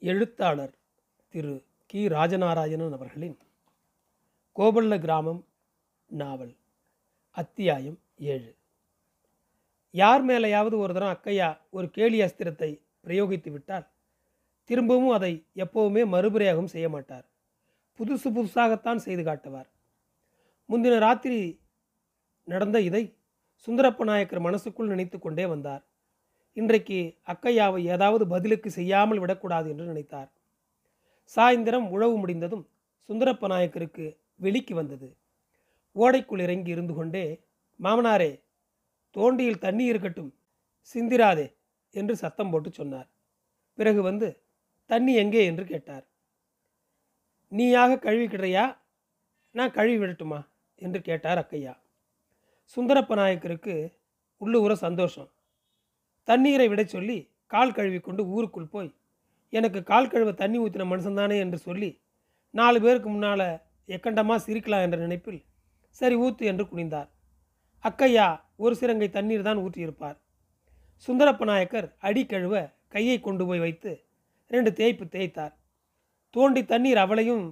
எழுத்தாளர் திரு கி. ராஜநாராயணன் அவர்களின் கோபல்ல கிராமம் நாவல் அத்தியாயம் ஏழு. யார் மேலேயாவது ஒரு தரம் அக்கையா ஒரு கேலி அஸ்திரத்தை பிரயோகித்து விட்டால் திரும்பவும் அதை எப்போவுமே மறுபிரயோகம் செய்ய மாட்டார். புதுசு புதுசாகத்தான் செய்து காட்டுவார். முந்தின ராத்திரி நடந்த இதை சுந்தரப்ப நாயக்கர் மனசுக்குள் நினைத்து கொண்டே வந்தார். இன்றைக்கு அக்கையாவை ஏதாவது பதிலுக்கு செய்யாமல் விடக்கூடாது என்று நினைத்தார். சாயந்தரம் உழவு முடிந்ததும் சுந்தரப்ப நாயக்கருக்கு வெளிக்கு வந்தது. ஓடைக்குள் இறங்கி இருந்து கொண்டே மாமனாரே தோண்டியில் தண்ணி இருக்கட்டும் சிந்திராதே என்று சத்தம் போட்டு சொன்னார். பிறகு வந்து தண்ணி எங்கே? என்று கேட்டார். நீயாக கழுவிக்கிடுறியா நான் கழுவி விடட்டுமா? என்று கேட்டார் அக்கையா. சுந்தரப்ப நாயக்கருக்கு உள்ளூர சந்தோஷம். தண்ணீரை விட சொல்லி கால் கழுவி கொண்டு ஊருக்குள் போய் எனக்கு கால் கழுவ தண்ணி ஊற்றின மனுஷன்தானே என்று சொல்லி நாலு பேருக்கு முன்னால் எக்கண்டமாக சிரிக்கலாம் என்ற நினைப்பில் சரி ஊத்து என்று குனிந்தார். அக்கையா ஒரு சிறங்கை தண்ணீர் தான் ஊற்றியிருப்பார். சுந்தரப்ப நாயக்கர் அடி கழுவ கையை கொண்டு போய் வைத்து ரெண்டு தேய்ப்பு தேய்த்தார். தோண்டி தண்ணீர் அவளையும்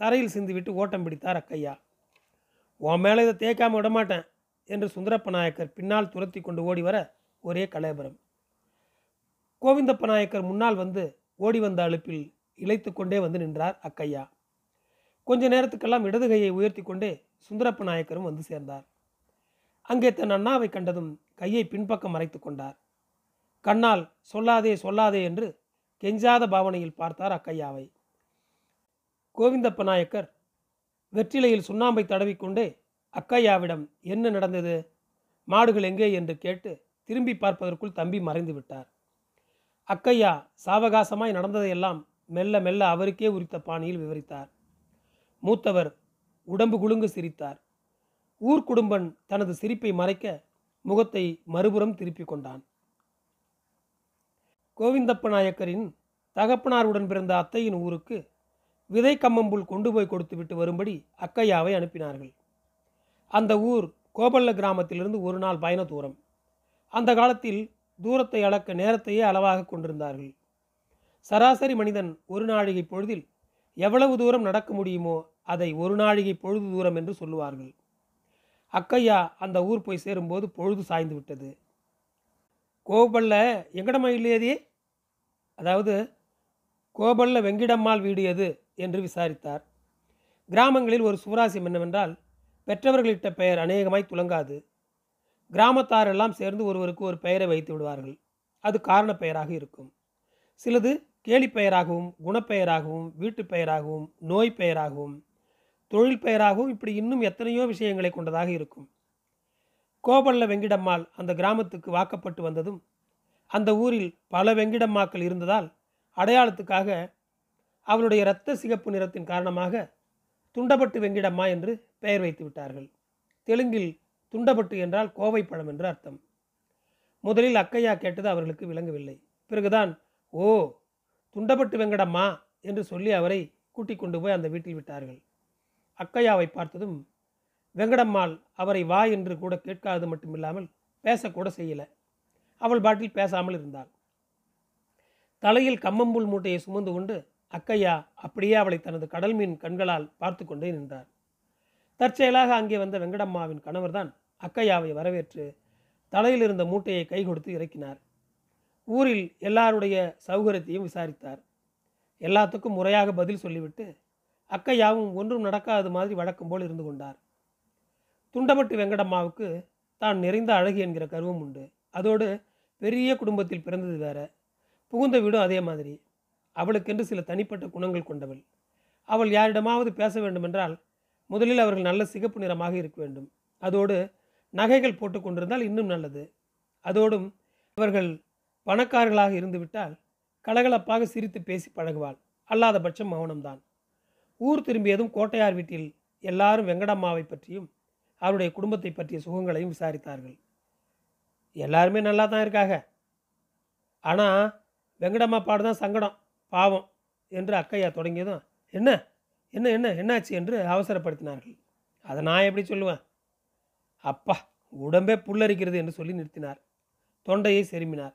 தரையில் சிந்துவிட்டு ஓட்டம் பிடித்தார் அக்கையா. உன் மேலே இதை தேய்க்காமல் விடமாட்டேன் என்று சுந்தரப்ப நாயக்கர் பின்னால் துரத்தி கொண்டு ஓடி வர ஒரே கலேபரம் கோவிந்தப்ப நாயக்கர் முன்னால் வந்து ஓடி வந்த அழுப்பில் இழைத்து கொண்டே வந்து நின்றார் அக்கையா. கொஞ்ச நேரத்துக்கெல்லாம் இடது கையை உயர்த்தி கொண்டே சுந்தரப்ப நாயக்கரும் வந்து சேர்ந்தார். அங்கே தன் அண்ணாவை கண்டதும் கையை பின்பக்கம் மறைத்து கொண்டார். கண்ணால் சொல்லாதே சொல்லாதே என்று கெஞ்சாத பாவனையில் பார்த்தார் அக்கையாவை. கோவிந்தப்ப நாயக்கர் வெற்றிலையில் சுண்ணாம்பை தடவிக்கொண்டே அக்கையாவிடம் என்ன நடந்தது? மாடுகள் எங்கே? என்று கேட்டு திரும்பி பார்ப்பதற்குள் தம்பி மறைந்து விட்டார். அக்கையா சாவகாசமாய் நடந்ததையெல்லாம் மெல்ல மெல்ல அவருக்கே உரித்த பாணியில் விவரித்தார். மூத்தவர் உடம்பு குலுங்கு சிரித்தார். ஊர்க்குடும்பன் தனது சிரிப்பை மறைக்க முகத்தை மறுபுறம் திருப்பிக் கொண்டான். கோவிந்தப்ப நாயக்கரின் தகப்பனாருடன் பிறந்த அத்தையின் ஊருக்கு விதை கம்மம்புல் கொண்டு போய் கொடுத்துவிட்டு வரும்படி அக்கையாவை அனுப்பினார்கள். அந்த ஊர் கோபல்ல கிராமத்திலிருந்து ஒரு நாள் பயண தூரம். அந்த காலத்தில் தூரத்தை அளக்க நேரத்தையே அளவாக கொண்டிருந்தார்கள். சராசரி மனிதன் ஒரு நாழிகை பொழுதில் எவ்வளவு தூரம் நடக்க முடியுமோ அதை ஒரு நாழிகை பொழுது தூரம் என்று சொல்லுவார்கள். அக்கையா அந்த ஊர் போய் சேரும்போது பொழுது சாய்ந்து விட்டது. கோபல்ல எங்கடம்மா இல்லையதே? அதாவது கோபல்ல வெங்கிடம்மாள் வீடு எது? என்று விசாரித்தார். கிராமங்களில் ஒரு சுவராசியம் என்னவென்றால் பெற்றவர்களிட்ட பெயர் அநேகமாய் துலங்காது கிராமத்தாரெல்லாம் சேர்ந்து ஒருவருக்கு ஒரு பெயரை வைத்து விடுவார்கள். அது காரண பெயராக இருக்கும். சிலது கேலி பெயராகவும் குணப்பெயராகவும் வீட்டு பெயராகவும் நோய் பெயராகவும் தொழில் பெயராகவும் இப்படி இன்னும் எத்தனையோ விஷயங்களை கொண்டதாக இருக்கும். கோபல்ல வெங்கிடம்மாள் அந்த கிராமத்துக்கு வாக்கப்பட்டு வந்ததும் அந்த ஊரில் பல வெங்கிடம்மாக்கள் இருந்ததால் அடையாளத்துக்காக அவளுடைய இரத்த சிகப்பு நிறத்தின் காரணமாக துண்டப்பட்டு வெங்கிடம்மா என்று பெயர் வைத்து விட்டார்கள். தெலுங்கில் துண்டப்பட்டு என்றால் கோவை பழம் என்று அர்த்தம். முதலில் அக்கையா கேட்டது அவர்களுக்கு விளங்கவில்லை. பிறகுதான் ஓ துண்டப்பட்டு வெங்கடம்மா என்று சொல்லி அவரை கூட்டிக் கொண்டு போய் அந்த வீட்டில் விட்டார்கள். அக்கையாவை பார்த்ததும் வெங்கடம்மாள் அவரை வா என்று கூட கேட்காது மட்டுமில்லாமல் பேசக்கூட செய்யல. அவள் பாட்டில் பேசாமல் இருந்தாள். தலையில் கம்மம்புல் மூட்டையை சுமந்து கொண்டு அக்கையா அப்படியே அவளை தனது கடல் மீன் கண்களால் பார்த்து கொண்டே நின்றார். தற்செயலாக அங்கே வந்த வெங்கடம்மாவின் கணவர்தான் அக்கையாவை வரவேற்று தலையில் இருந்த மூட்டையை கை கொடுத்து இறக்கினார். ஊரில் எல்லாருடைய சௌகரியத்தையும் விசாரித்தார். எல்லாத்துக்கும் முறையாக பதில் சொல்லிவிட்டு அக்கையாவும் ஒன்றும் நடக்காத மாதிரி வழக்கம் போல் இருந்து கொண்டார். துண்டமட்டு வெங்கடம்மாவுக்கு தான் நிறைந்த அழகு என்கிற கருவம் உண்டு. அதோடு பெரிய குடும்பத்தில் பிறந்தது வேற. புகுந்த வீடும் அதே மாதிரி. அவளுக்கென்று சில தனிப்பட்ட குணங்கள் கொண்டவள். அவள் யாரிடமாவது பேச வேண்டுமென்றால் முதலில் அவர்கள் நல்ல சிகப்பு நிறமாக இருக்க வேண்டும். அதோடு நகைகள் போட்டு கொண்டிருந்தால் இன்னும் நல்லது. அதோடும் அவர்கள் பணக்காரர்களாக இருந்துவிட்டால் கலகலப்பாக சிரித்து பேசி பழகுவாள். அல்லாத பட்சம் மௌனம்தான். ஊர் திரும்பியதும் கோட்டையார் வீட்டில் எல்லாரும் வெங்கடம்மாவை பற்றியும் அவருடைய குடும்பத்தை பற்றிய சுகங்களையும் விசாரித்தார்கள். எல்லாருமே நல்லா தான் இருக்காங்க. ஆனால் வெங்கடம்மா பாடு தான் சங்கடம் பாவம் என்று அக்கையா தொடங்கியதும் என்ன? என்ன என்ன என்னாச்சு என்று அவசரப்படுத்தினார்கள். அதை நான் எப்படி சொல்லுவேன்? அப்பா உடம்பே புல்லரிக்கிறது என்று சொல்லி நிறுத்தினார். தொண்டையை செருமினார்.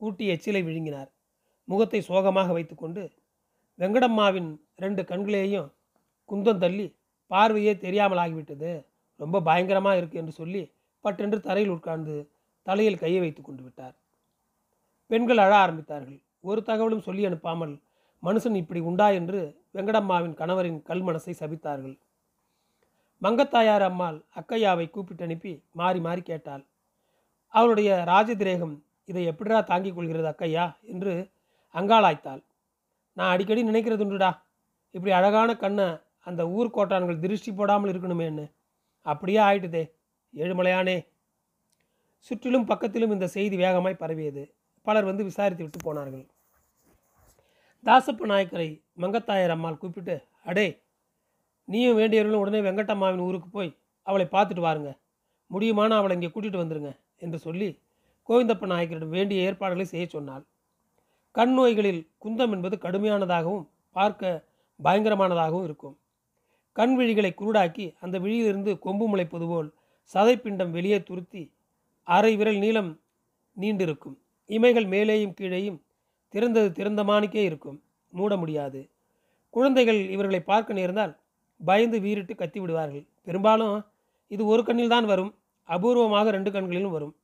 ஊட்டி எச்சிலை விழுங்கினார். முகத்தை சோகமாக வைத்துக்கொண்டு வெங்கடம்மாவின் ரெண்டு கண்களையும் குந்தம் தள்ளி பார்வையே தெரியாமல் ஆகிவிட்டது ரொம்ப பயங்கரமாக இருக்கு என்று சொல்லி பட்டென்று தரையில் உட்கார்ந்து தலையில் கையை வைத்து கொண்டு விட்டார். பெண்கள் அழ ஆரம்பித்தார்கள். ஒரு தகவலும் சொல்லி அனுப்பாமல் மனுஷன் இப்படி உண்டா? என்று வெங்கடம்மாவின் கணவரின் கல்மனசை சபித்தார்கள். மங்கத்தாயார் அம்மாள் அக்கையாவை கூப்பிட்டு அனுப்பி மாறி மாறி கேட்டாள். அவளுடைய ராஜதிரேகம் இதை எப்படிடா தாங்கிக் கொள்கிறது அக்கையா? என்று அங்காளாய்த்தாள். நான் அடிக்கடி நினைக்கிறதுண்டுடா இப்படி அழகான கண்ணை அந்த ஊர் கோட்டான்கள் திருஷ்டி போடாமல் இருக்கணுமேன்னு. அப்படியே ஆயிட்டுதே. ஏழுமலையானே. சுற்றிலும் பக்கத்திலும் இந்த செய்தி வேகமாய் பரவியது. பலர் வந்து விசாரித்து விட்டு போனார்கள். தாசப்ப நாயக்கரை மங்கத்தாயர் அம்மாள் கூப்பிட்டு அடே நீயும் வேண்டியவர்களும் உடனே வெங்கட்டம்மாவின் ஊருக்கு போய் அவளை பார்த்துட்டு வாருங்க. முடியுமான அவளை இங்கே கூட்டிகிட்டு வந்துருங்க என்று சொல்லி கோவிந்தப்ப நாயக்கரிடம் வேண்டிய ஏற்பாடுகளை செய்ய சொன்னாள். கண் நோய்களில் குந்தம் என்பது கடுமையானதாகவும் பார்க்க பயங்கரமானதாகவும் இருக்கும். கண் விழிகளை குருடாக்கி அந்த விழியிலிருந்து கொம்பு முளைப்பது போல் சதைப்பிண்டம் வெளியே துருத்தி அரை விரல் நீளம் நீண்டிருக்கும். இமைகள் மேலேயும் கீழேயும் திறந்தது திறந்தமானிக்கே இருக்கும். மூட முடியாது. குழந்தைகள் இவர்களை பார்க்க நேர்ந்தால் பயந்து வீறிட்டு கத்தி விடுவார்கள் பெரும்பாலும் இது ஒரு கண்ணில் தான் வரும். அபூர்வமாக ரெண்டு கண்களிலும் வரும்.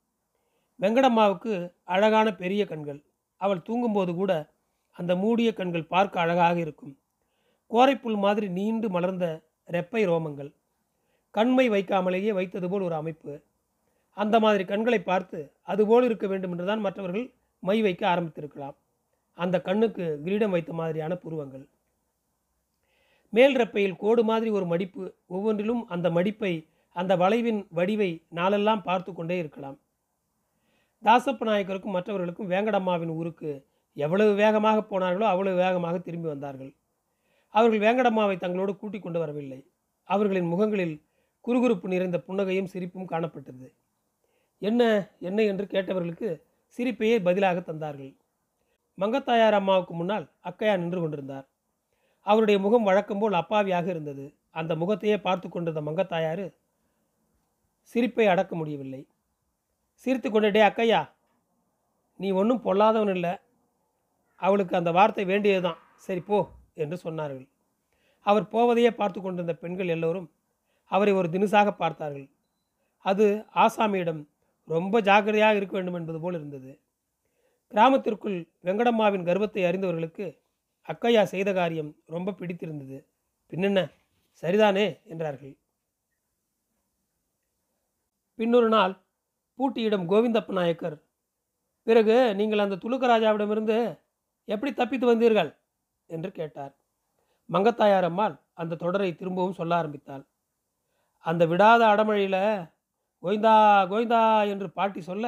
வெங்கடம்மாவுக்கு அழகான பெரிய கண்கள். அவள் தூங்கும்போது கூட அந்த மூடிய கண்கள் பார்க்க அழகாக இருக்கும். கோரைப்புல் மாதிரி நீண்டு மலர்ந்த ரெப்பை ரோமங்கள். கண்மை வைக்காமலேயே வைத்தது போல் ஒரு அமைப்பு. அந்த மாதிரி கண்களை பார்த்து அதுபோல் இருக்க வேண்டும் என்றுதான் மற்றவர்கள் மை வைக்க ஆரம்பித்திருக்கலாம். அந்த கண்ணுக்கு கிரீடம் வைத்த மாதிரியான புருவங்கள். மேல் ரப்பையில் கோடு மாதிரி ஒரு மடிப்பு ஒவ்வொன்றிலும் அந்த மடிப்பை அந்த வளைவின் வடிவை நாளெல்லாம் பார்த்து கொண்டே இருக்கலாம். தாசப்ப நாயக்கருக்கும் மற்றவர்களுக்கும் வேங்கடம்மாவின் ஊருக்கு எவ்வளவு வேகமாக போனார்களோ அவ்வளவு வேகமாக திரும்பி வந்தார்கள். அவர்கள் வேங்கடம்மாவை தங்களோடு கூட்டிக் கொண்டு வரவில்லை. அவர்களின் முகங்களில் குறுகுறுப்பு நிறைந்த புன்னகையும் சிரிப்பும் காணப்பட்டது. என்ன என்ன என்று கேட்டவர்களுக்கு சிரிப்பையே பதிலாக தந்தார்கள். மங்கத்தாயார் அம்மாவுக்கு முன்னால் அக்கையா நின்று கொண்டிருந்தார். அவருடைய முகம் வழக்கம் போல் அப்பாவியாக இருந்தது. அந்த முகத்தையே பார்த்து கொண்டிருந்த மங்கத்தாயார் சிரிப்பை அடக்க முடியவில்லை. சிரித்து கொண்டே அக்கையா நீ ஒன்றும் பொல்லாதவன் இல்லை. அவளுக்கு அந்த வார்த்தை வேண்டியதுதான். சரி போ என்று சொன்னார்கள். அவர் போவதையே பார்த்து கொண்டிருந்த பெண்கள் எல்லோரும் அவரை ஒரு தினுசாக பார்த்தார்கள். அது ஆசாமியிடம் ரொம்ப ஜாக்கிரதையாக இருக்க வேண்டும் என்பது போல் இருந்தது. கிராமத்திற்குள் வெங்கடம்மாவின் கர்வத்தை அறிந்தவர்களுக்கு அக்கையா செய்த காரியம் ரொம்ப பிடித்திருந்தது. பின்னென்ன? சரிதானே? என்றார்கள். பின்னொரு நாள் பூட்டியிடம் கோவிந்தப்ப நாயக்கர் பிறகு நீங்கள் அந்த துலுக்கராஜாவிடமிருந்து எப்படி தப்பித்து வந்தீர்கள்? என்று கேட்டார். மங்கத்தாயார் அம்மாள் அந்த தொடரை திரும்பவும் சொல்ல ஆரம்பித்தாள். அந்த விடாத அடமழையில் கோய்ந்தா கோய்ந்தா என்று பாட்டி சொல்ல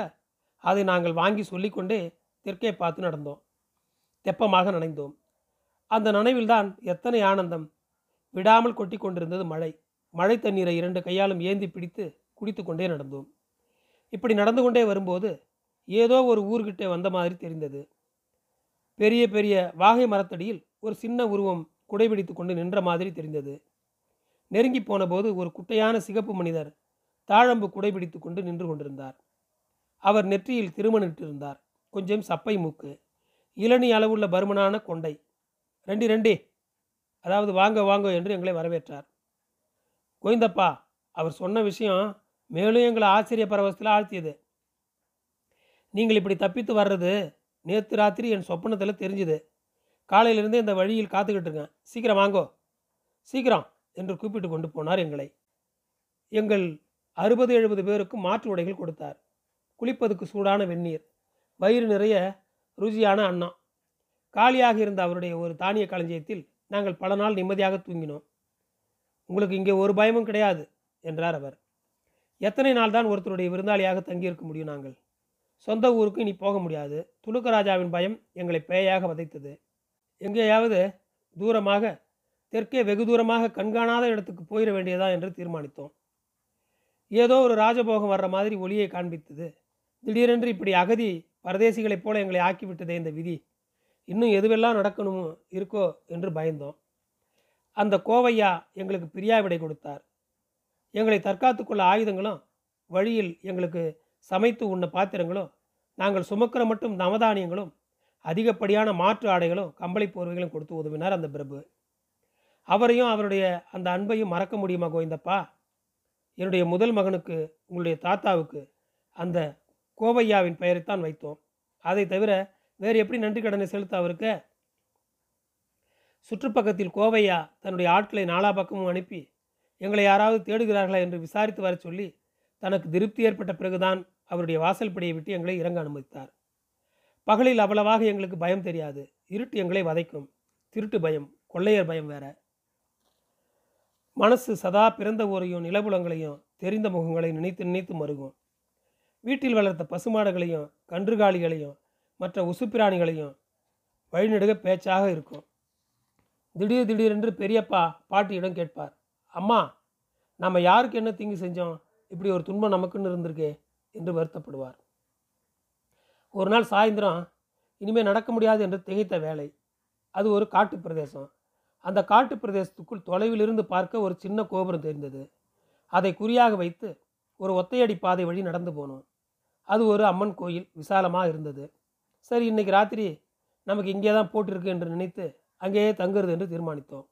அதை நாங்கள் வாங்கி சொல்லிக்கொண்டே தெற்கே பார்த்து நடந்தோம். தெப்பமாக நனைந்தோம். அந்த நனைவில்தான் எத்தனை ஆனந்தம். விடாமல் கொட்டி கொண்டிருந்தது மழை. மழை தண்ணீரை இரண்டு கையாலும் ஏந்தி பிடித்து குடித்து கொண்டே நடந்தோம். இப்படி நடந்து கொண்டே வரும்போது ஏதோ ஒரு ஊர்கிட்டே வந்த மாதிரி தெரிந்தது. பெரிய பெரிய வாகை மரத்தடியில் ஒரு சின்ன உருவம் குடைபிடித்து கொண்டு நின்ற மாதிரி தெரிந்தது. நெருங்கி போனபோது ஒரு குட்டையான சிகப்பு மனிதர் தாழம்பு குடைபிடித்து கொண்டு நின்று கொண்டிருந்தார். அவர் நெற்றியில் திருமணிட்டிருந்தார். கொஞ்சம் சப்பை மூக்கு. இளநி அளவுள்ள பருமனான கொண்டை. ரெண்டி ரெண்டி. அதாவது வாங்க வாங்க என்று எங்களை வரவேற்றார். கோவிந்தப்பா அவர் சொன்ன விஷயம் மேலும் எங்களை ஆச்சரிய பரவசத்தில் ஆழ்த்தியது. நீங்கள் இப்படி தப்பித்து வர்றது நேற்று ராத்திரி என் சொப்பனத்தில் தெரிஞ்சுது. காலையிலிருந்து இந்த வழியில் காத்துக்கிட்டு இருக்கேன். சீக்கிரம் வாங்கோ. சீக்கிரம் என்று கூப்பிட்டு கொண்டு போனார் எங்களை. எங்கள் அறுபது எழுபது பேருக்கு மாற்று உடைகள் கொடுத்தார். குளிப்பதுக்கு சூடான வெந்நீர். வயிறு நிறைய ருசியான அண்ணா. காலியாக இருந்த அவருடைய ஒரு தானிய களஞ்சியத்தில் நாங்கள் பல நாள் நிம்மதியாக தூங்கினோம். உங்களுக்கு இங்கே ஒரு பயமும் கிடையாது என்றார் அவர். எத்தனை நாள் தான் ஒருத்தருடைய விருந்தாளியாக தங்கியிருக்க முடியும் நாங்கள்? சொந்த ஊருக்கு இனி போக முடியாது. துலுக்கராஜாவின் பயம் எங்களை பேயாக வதைத்தது. எங்கேயாவது தூரமாக தெற்கே வெகு தூரமாக கண்காணாத இடத்துக்கு போயிட வேண்டியதா? என்று தீர்மானித்தோம். ஏதோ ஒரு ராஜபோகம் வர்ற மாதிரி ஒளியை காண்பித்தது. திடீரென்று இப்படி அகதி பரதேசிகளைப் போல எங்களை ஆக்கிவிட்டதே இந்த விதி. இன்னும் எதுவெல்லாம் நடக்கணுமோ இருக்கோ என்று பயந்தோம். அந்த கோவையா எங்களுக்கு பிரியாவிடை கொடுத்தார். எங்களை தற்காத்து கொள்ள ஆயுதங்களும் வழியில் எங்களுக்கு சமைத்து உண்ண பாத்திரங்களும் நாங்கள் சுமக்கிற மட்டும் நவதானியங்களும் அதிகப்படியான மாற்று ஆடைகளும் கம்பளி போர்வைகளும் கொடுத்து உதவினார் அந்த பிரபு. அவரையும் அவருடைய அந்த அன்பையும் மறக்க முடியுமா கோவிந்தப்பா? என்னுடைய முதல் மகனுக்கு உங்களுடைய தாத்தாவுக்கு அந்த கோவையாவின் பெயரைத்தான் வைத்தோம். அதை தவிர வேறு எப்படி நன்றி கடனை செலுத்த அவருக்கு? சுற்றுப்பக்கத்தில் கோவையா தன்னுடைய ஆட்களை நாலா பக்கமும் அனுப்பி எங்களை யாராவது தேடுகிறார்களா என்று விசாரித்து வரச் சொல்லி தனக்கு திருப்தி ஏற்பட்ட பிறகுதான் அவருடைய வாசல்படியை விட்டு எங்களை இறங்க அனுமதித்தார். பகலில் அவ்வளவாக எங்களுக்கு பயம் தெரியாது. இருட்டு எங்களை வதைக்கும். திருட்டு பயம் கொள்ளையர் பயம் வேற. மனசு சதா பிறந்த ஊரையும் நிலபுலங்களையும் தெரிந்த முகங்களை நினைத்து நினைத்து மருகும். வீட்டில் வளர்த்த பசுமாடுகளையும் கன்றுகாலிகளையும் மற்ற உசுப்பிராணிகளையும் வழிநெடுக பேச்சாக இருக்கும். திடீர் திடீரென்று பெரியப்பா பாட்டியிடம் கேட்பார். அம்மா நம்ம யாருக்கு என்ன தீங்கு செஞ்சோம்? இப்படி ஒரு துன்பம் நமக்குன்னு இருந்திருக்கே என்று வருத்தப்படுவார். ஒரு நாள் சாயந்தரம் இனிமேல் நடக்க முடியாது என்று திகைத்த வேலை அது ஒரு காட்டு பிரதேசம். அந்த காட்டு பிரதேசத்துக்குள் தொலைவிலிருந்து பார்க்க ஒரு சின்ன கோபுரம் தெரிந்தது. அதை குறியாக வைத்து ஒரு ஒத்தையடி பாதை வழி நடந்து போனோம். அது ஒரு அம்மன் கோயில் விசாலமாக இருந்தது. சரி இன்னைக்கு ராத்திரி நமக்கு இங்கே தான் போட்டிருக்கு என்று நினைத்து அங்கேயே தங்குறது என்று தீர்மானித்தோம்.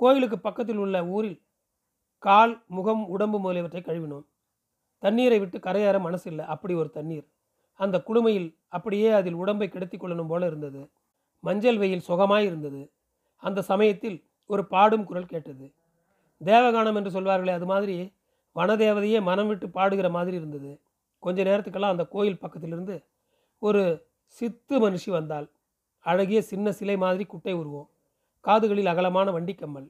கோயிலுக்கு பக்கத்தில் உள்ள ஊரில் கால் முகம் உடம்பு முதலியவற்றை கழுவினோம். தண்ணீரை விட்டு கரையேற மனசு இல்லை அப்படி ஒரு தண்ணீர். அந்த குளுமையில் அப்படியே அதில் உடம்பை கெடுத்தி கொள்ளணும் போல இருந்தது. மஞ்சள் வெயில் சுகமாய் இருந்தது. அந்த சமயத்தில் ஒரு பாடும் குரல் கேட்டது. தேவகானம் என்று சொல்வார்களே அது மாதிரி வனதேவதையே மனம் விட்டு பாடுகிற மாதிரி இருந்தது. கொஞ்ச நேரத்துக்கெல்லாம் அந்த கோயில் பக்கத்திலிருந்து ஒரு சித்து மனுஷி வந்தாள். அழகிய சின்ன சிலை மாதிரி குட்டை உருவம் காதுகளில் அகலமான வண்டிக்கம்மல்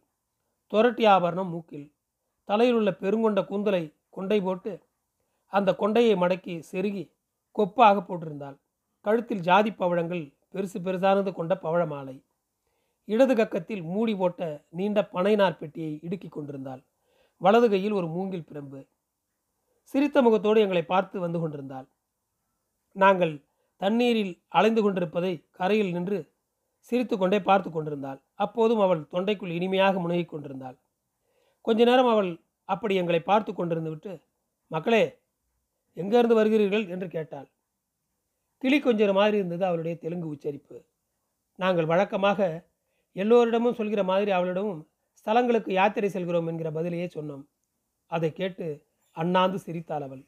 துரட்டி ஆபரணம் மூக்கில் தலையில் உள்ள பெருங்கொண்ட கூந்தலை கொண்டை போட்டு அந்த கொண்டையை மடக்கி செருகி கொப்பாக போட்டிருந்தாள். கழுத்தில் ஜாதி பவழங்கள் பெருசு பெருசானது கொண்ட பவழ மாலை இடது கக்கத்தில் மூடி போட்ட நீண்ட பனைநார் பெட்டியை இடுக்கி கொண்டிருந்தாள். வலது கையில் ஒரு மூங்கில் பிரம்பு சிரித்த முகத்தோடு எங்களை பார்த்து வந்து கொண்டிருந்தாள். நாங்கள் தண்ணீரில் அலைந்து கொண்டிருப்பதை கரையில் நின்று சிரித்து கொண்டே பார்த்து கொண்டிருந்தாள். அப்போதும் அவள் தொண்டைக்குள் இனிமையாக முனகிக் கொண்டிருந்தாள். கொஞ்ச நேரம் அவள் அப்படி எங்களை பார்த்து கொண்டிருந்து விட்டு மக்களே எங்கேருந்து வருகிறீர்கள்? என்று கேட்டாள். கிளி கொஞ்சம் மாதிரி இருந்தது அவளுடைய தெலுங்கு உச்சரிப்பு. நாங்கள் வழக்கமாக எல்லோரிடமும் சொல்கிற மாதிரி அவளிடமும் ஸ்தலங்களுக்கு யாத்திரை செல்கிறோம் என்கிற பதிலையே சொன்னோம். அதை கேட்டு அண்ணாந்து சிரித்தாள் அவள்.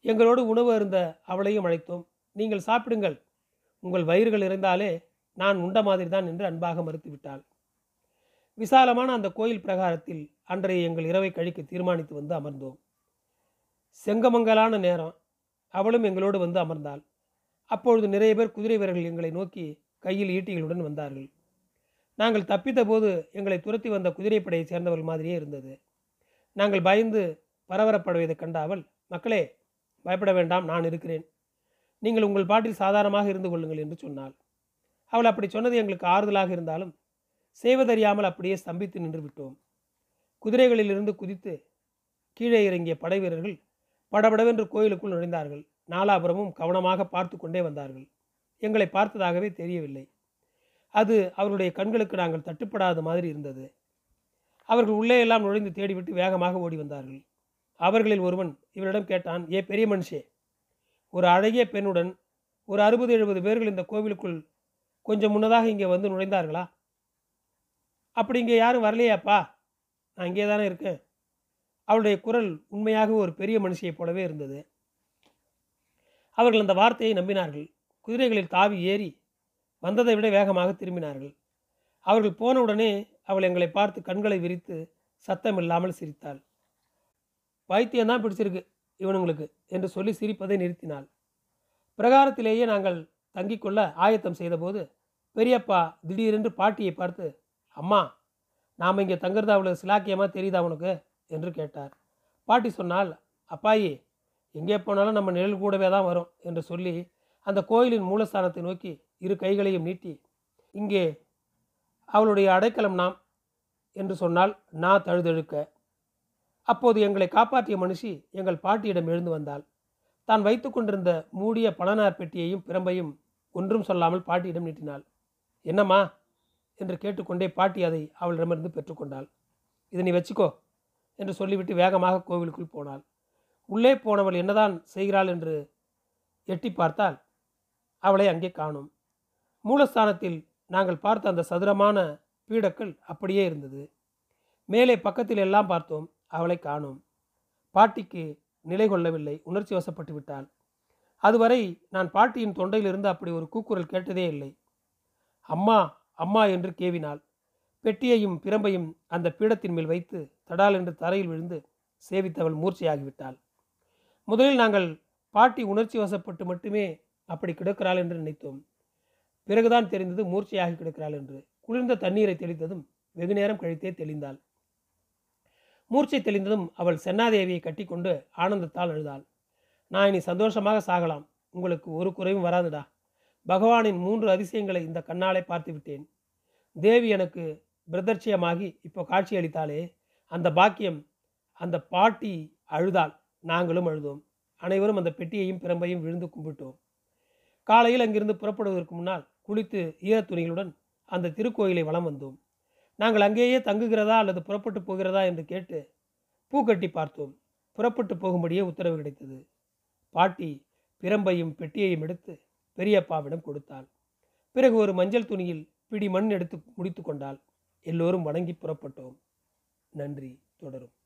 எங்களோடு உணவு அருந்த அவளையும் அழைத்தோம். நீங்கள் சாப்பிடுங்கள். உங்கள் வயிறுகள் இருந்தாலே நான் உண்ட மாதிரி தான் என்று அன்பாக மறுத்துவிட்டாள். விசாலமான அந்த கோயில் பிரகாரத்தில் அன்றைய எங்கள் இரவை கழிக்க தீர்மானித்து வந்து அமர்ந்தோம். செங்கமங்கலான நேரம். அவளும் எங்களோடு வந்து அமர்ந்தாள். அப்பொழுது நிறைய பேர் குதிரை வீரர்கள் எங்களை நோக்கி கையில் ஈட்டிகளுடன் வந்தார்கள். நாங்கள் தப்பித்த போது எங்களை துரத்தி வந்த குதிரைப்படையைச் சேர்ந்தவர்கள் மாதிரியே இருந்தது. நாங்கள் பயந்து பரபரப்படுவதைக் கண்ட அவள் மக்களே பயப்பட வேண்டாம் நான் இருக்கிறேன். நீங்கள் உங்கள் பாட்டில் சாதாரணமாக இருந்து கொள்ளுங்கள் என்று சொன்னாள். அவள் அப்படி சொன்னது எங்களுக்கு ஆறுதலாக இருந்தாலும் செய்வதறியாமல் அப்படியே ஸ்தம்பித்து நின்று விட்டோம். குதிரைகளிலிருந்து குதித்து கீழே இறங்கிய படை வீரர்கள் படபடவென்று கோயிலுக்குள் நுழைந்தார்கள். நாலாபுரமும் கவனமாக பார்த்து கொண்டே வந்தார்கள். எங்களை பார்த்ததாகவே தெரியவில்லை. அது அவர்களுடைய கண்களுக்கு நாங்கள் தட்டுப்படாத மாதிரி இருந்தது. அவர்கள் உள்ளே எல்லாம் நுழைந்து தேடிவிட்டு வேகமாக ஓடி வந்தார்கள். அவர்களில் ஒருவன் இவரிடம் கேட்டான் ஏ பெரிய மனுஷே ஒரு அழகிய பெண்ணுடன் ஒரு அறுபது எழுபது பேர்கள் இந்த கோவிலுக்குள் கொஞ்சம் முன்னதாக இங்கே வந்து நுழைந்தார்களா? அப்படி இங்கே யாரும் வரலையாப்பா நான் இங்கே தானே இருக்கேன். அவளுடைய குரல் உண்மையாக ஒரு பெரிய மனுஷியைப் போலவே இருந்தது. அவர்கள் அந்த வார்த்தையை நம்பினார்கள். குதிரைகளில் தாவி ஏறி வந்ததை விட வேகமாக திரும்பினார்கள். அவர்கள் போனவுடனே அவள் எங்களை பார்த்து கண்களை விரித்து சத்தமில்லாமல் சிரித்தாள். பைத்தியம்தான் பிடிச்சிருக்கு இவனுங்களுக்கு என்று சொல்லி சிரிப்பதை நிறுத்தினாள். பிரகாரத்திலேயே நாங்கள் தங்கிக்கொள்ள ஆயத்தம் செய்தபோது பெரியப்பா திடீரென்று பாட்டியை பார்த்து அம்மா நாம் இங்கே தங்குறது அவ்வளோ சிலாக்கியமாக தெரியுதா உனக்கு? என்று கேட்டார். பாட்டி சொன்னால் அப்பாயி எங்கே போனாலும் நம்ம நிழல் கூடவே தான் வரும் என்று சொல்லி அந்த கோயிலின் மூலஸ்தானத்தை நோக்கி இரு கைகளையும் நீட்டி இங்கே அவளுடைய அடைக்கலம் நாம் என்று சொன்னால் நான் தழுதழுக்க அப்போது எங்களை காப்பாற்றிய மனுஷி எங்கள் பாட்டியிடம் எழுந்து வந்தாள். தான் வைத்து கொண்டிருந்த மூடிய பழனார் பெட்டியையும் பிரம்பையும் ஒன்றும் சொல்லாமல் பாட்டியிடம் நீட்டினாள். என்னம்மா? என்று கேட்டுக்கொண்டே பாட்டி அதை அவளிடமிருந்து பெற்றுக்கொண்டாள் இதை நீ வச்சுக்கோ என்று சொல்லிவிட்டு வேகமாக கோவிலுக்குள் போனாள். உள்ளே போனவள் என்னதான் செய்கிறாள் என்று எட்டி பார்த்தால் அவளை அங்கே காணும். மூலஸ்தானத்தில் நாங்கள் பார்த்த அந்த சதுரமான பீடக்கல் அப்படியே இருந்தது. மேலே பக்கத்தில் எல்லாம் பார்த்தோம். அவளை காணோம். பாட்டிக்கு நிலை கொள்ளவில்லை. உணர்ச்சி வசப்பட்டு விட்டாள். அதுவரை நான் பாட்டியின் தொண்டையிலிருந்து அப்படி ஒரு கூக்குரல் கேட்டதே இல்லை. அம்மா அம்மா என்று கேவினாள். பெட்டியையும் பிரம்பையும் அந்த பீடத்தின் மேல் வைத்து தடால் என்று தரையில் விழுந்து சேவித்தவள் மூர்ச்சையாகிவிட்டாள். முதலில் நாங்கள் பாட்டி உணர்ச்சி வசப்பட்டு மட்டுமே அப்படி கிடக்கிறாள் என்று நினைத்தோம். பிறகுதான் தெரிந்தது மூர்ச்சையாகி கிடக்கிறாள் என்று. குளிர்ந்த தண்ணீரை தெளித்ததும் வெகு நேரம் கழித்தே தெளிந்தாள். மூர்ச்சை தெளிந்ததும் அவள் சென்னாதேவியை கட்டிக்கொண்டு ஆனந்தத்தால் அழுதாள். நான் இனி சந்தோஷமாக சாகலாம். உங்களுக்கு ஒரு குறைவும் வராதுடா. பகவானின் மூன்று அதிசயங்களை இந்த கண்ணாலே பார்த்து விட்டேன். தேவி எனக்கு பிரதர்ச்சியமாகி இப்போ காட்சி அளித்தாலே அந்த பாக்கியம் அந்த பாட்டி அழுதாள். நாங்களும் அழுதோம். அனைவரும் அந்த பெட்டியையும் பிரம்பையும் விழுந்து கும்பிட்டோம். காலையில் அங்கிருந்து புறப்படுவதற்கு முன்னால் குளித்து ஈரத் துணிகளுடன் அந்த திருக்கோயிலை வலம் வந்தோம். நாங்கள் அங்கேயே தங்குகிறதா அல்லது புறப்பட்டு போகிறதா என்று கேட்டு பூக்கட்டி பார்த்தோம். புறப்பட்டு போகும்படியே உத்தரவு கிடைத்தது. பாட்டி பிரம்பையும் பெட்டியையும் எடுத்து பெரியப்பாவிடம் கொடுத்தாள். பிறகு ஒரு மஞ்சள் துணியில் பிடி மண் எடுத்து முடித்து கொண்டாள். எல்லோரும் வணங்கி புறப்பட்டோம். நன்றி. தொடரும்.